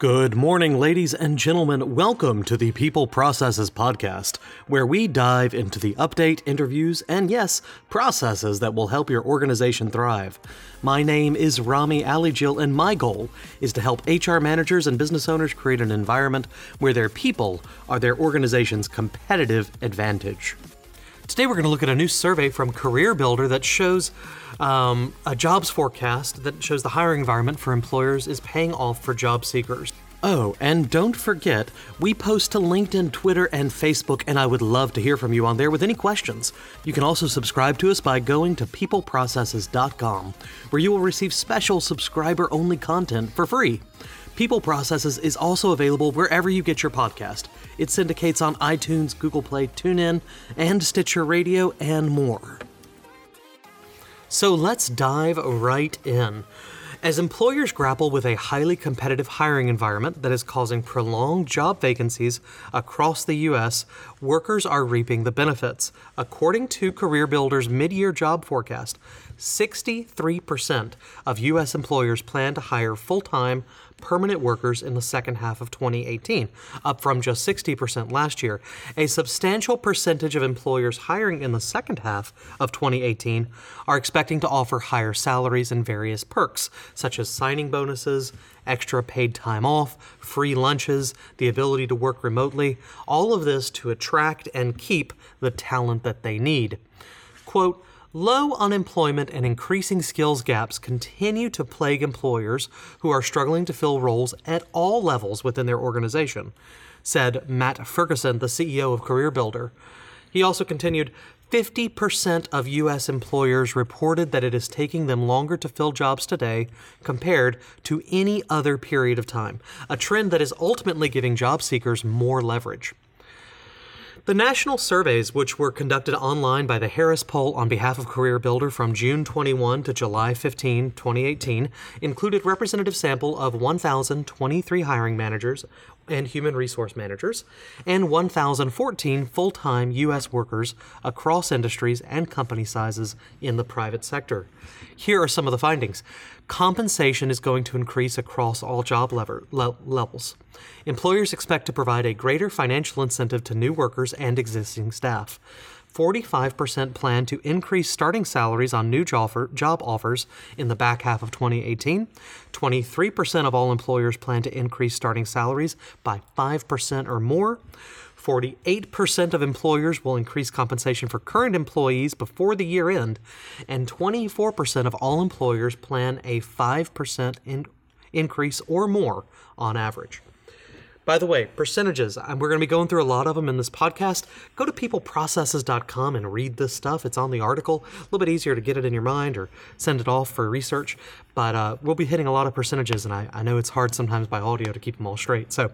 Good morning, ladies and gentlemen. Welcome to the People Processes Podcast, where we dive into the update, interviews, and yes, processes that will help your organization thrive. My name is Rami Alijil, and my goal is to help HR managers and business owners create an environment where their people are their organization's competitive advantage. Today, we're going to look at a new survey from Career Builder that shows um, a jobs forecast that shows the hiring environment for employers is paying off for job seekers. Oh, and don't forget, we post to LinkedIn, Twitter, and Facebook, and I would love to hear from you on there with any questions. You can also subscribe to us by going to peopleprocesses.com, where you will receive special subscriber only content for free. People Processes is also available wherever you get your podcast. It syndicates on iTunes, Google Play, TuneIn, and Stitcher Radio, and more. So let's dive right in. As employers grapple with a highly competitive hiring environment that is causing prolonged job vacancies across the U.S., workers are reaping the benefits. According to Career Builder's mid year job forecast, 63% of U.S. employers plan to hire full time permanent workers in the second half of 2018, up from just 60% last year. A substantial percentage of employers hiring in the second half of 2018 are expecting to offer higher salaries and various perks, such as signing bonuses, extra paid time off, free lunches, the ability to work remotely, all of this to attract and keep the talent that they need. Quote, Low unemployment and increasing skills gaps continue to plague employers who are struggling to fill roles at all levels within their organization, said Matt Ferguson, the CEO of Career Builder. He also continued 50% of U.S. employers reported that it is taking them longer to fill jobs today compared to any other period of time, a trend that is ultimately giving job seekers more leverage. The national surveys, which were conducted online by the Harris Poll on behalf of Career Builder from June 21 to July 15, 2018, included representative sample of 1,023 hiring managers and human resource managers and 1,014 full-time U.S. workers across industries and company sizes in the private sector. Here are some of the findings. Compensation is going to increase across all job lever, le- levels. Employers expect to provide a greater financial incentive to new workers and existing staff. 45% plan to increase starting salaries on new job, offers in the back half of 2018. 23% of all employers plan to increase starting salaries by 5% or more. 48% of employers will increase compensation for current employees before the year end, and 24% of all employers plan a 5% in- increase or more on average. By the way, percentages, we're going to be going through a lot of them in this podcast. Go to peopleprocesses.com and read this stuff. It's on the article. A little bit easier to get it in your mind or send it off for research. But uh, we'll be hitting a lot of percentages, and I, I know it's hard sometimes by audio to keep them all straight. So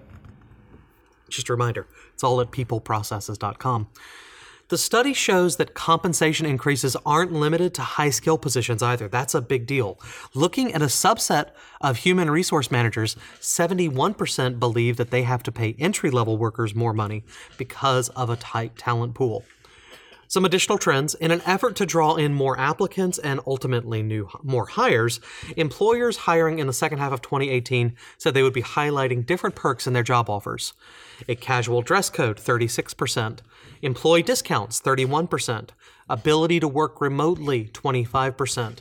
just a reminder, it's all at peopleprocesses.com. The study shows that compensation increases aren't limited to high skill positions either. That's a big deal. Looking at a subset of human resource managers, 71% believe that they have to pay entry level workers more money because of a tight talent pool. Some additional trends in an effort to draw in more applicants and ultimately new more hires, employers hiring in the second half of 2018 said they would be highlighting different perks in their job offers. A casual dress code 36%, employee discounts 31%, ability to work remotely 25%,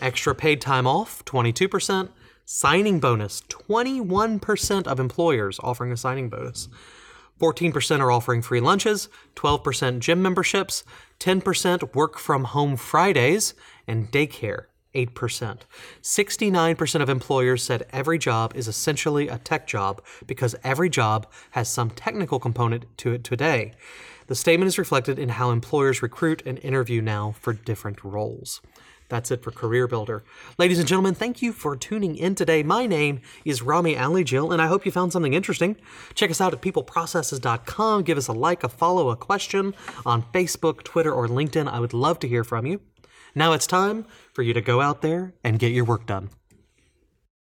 extra paid time off 22%, signing bonus 21% of employers offering a signing bonus. 14% are offering free lunches, 12% gym memberships, 10% work from home Fridays, and daycare. 8%. 69% of employers said every job is essentially a tech job because every job has some technical component to it today. The statement is reflected in how employers recruit and interview now for different roles. That's it for Career Builder. Ladies and gentlemen, thank you for tuning in today. My name is Rami Alijil, and I hope you found something interesting. Check us out at peopleprocesses.com. Give us a like, a follow, a question on Facebook, Twitter, or LinkedIn. I would love to hear from you. Now it's time for you to go out there and get your work done.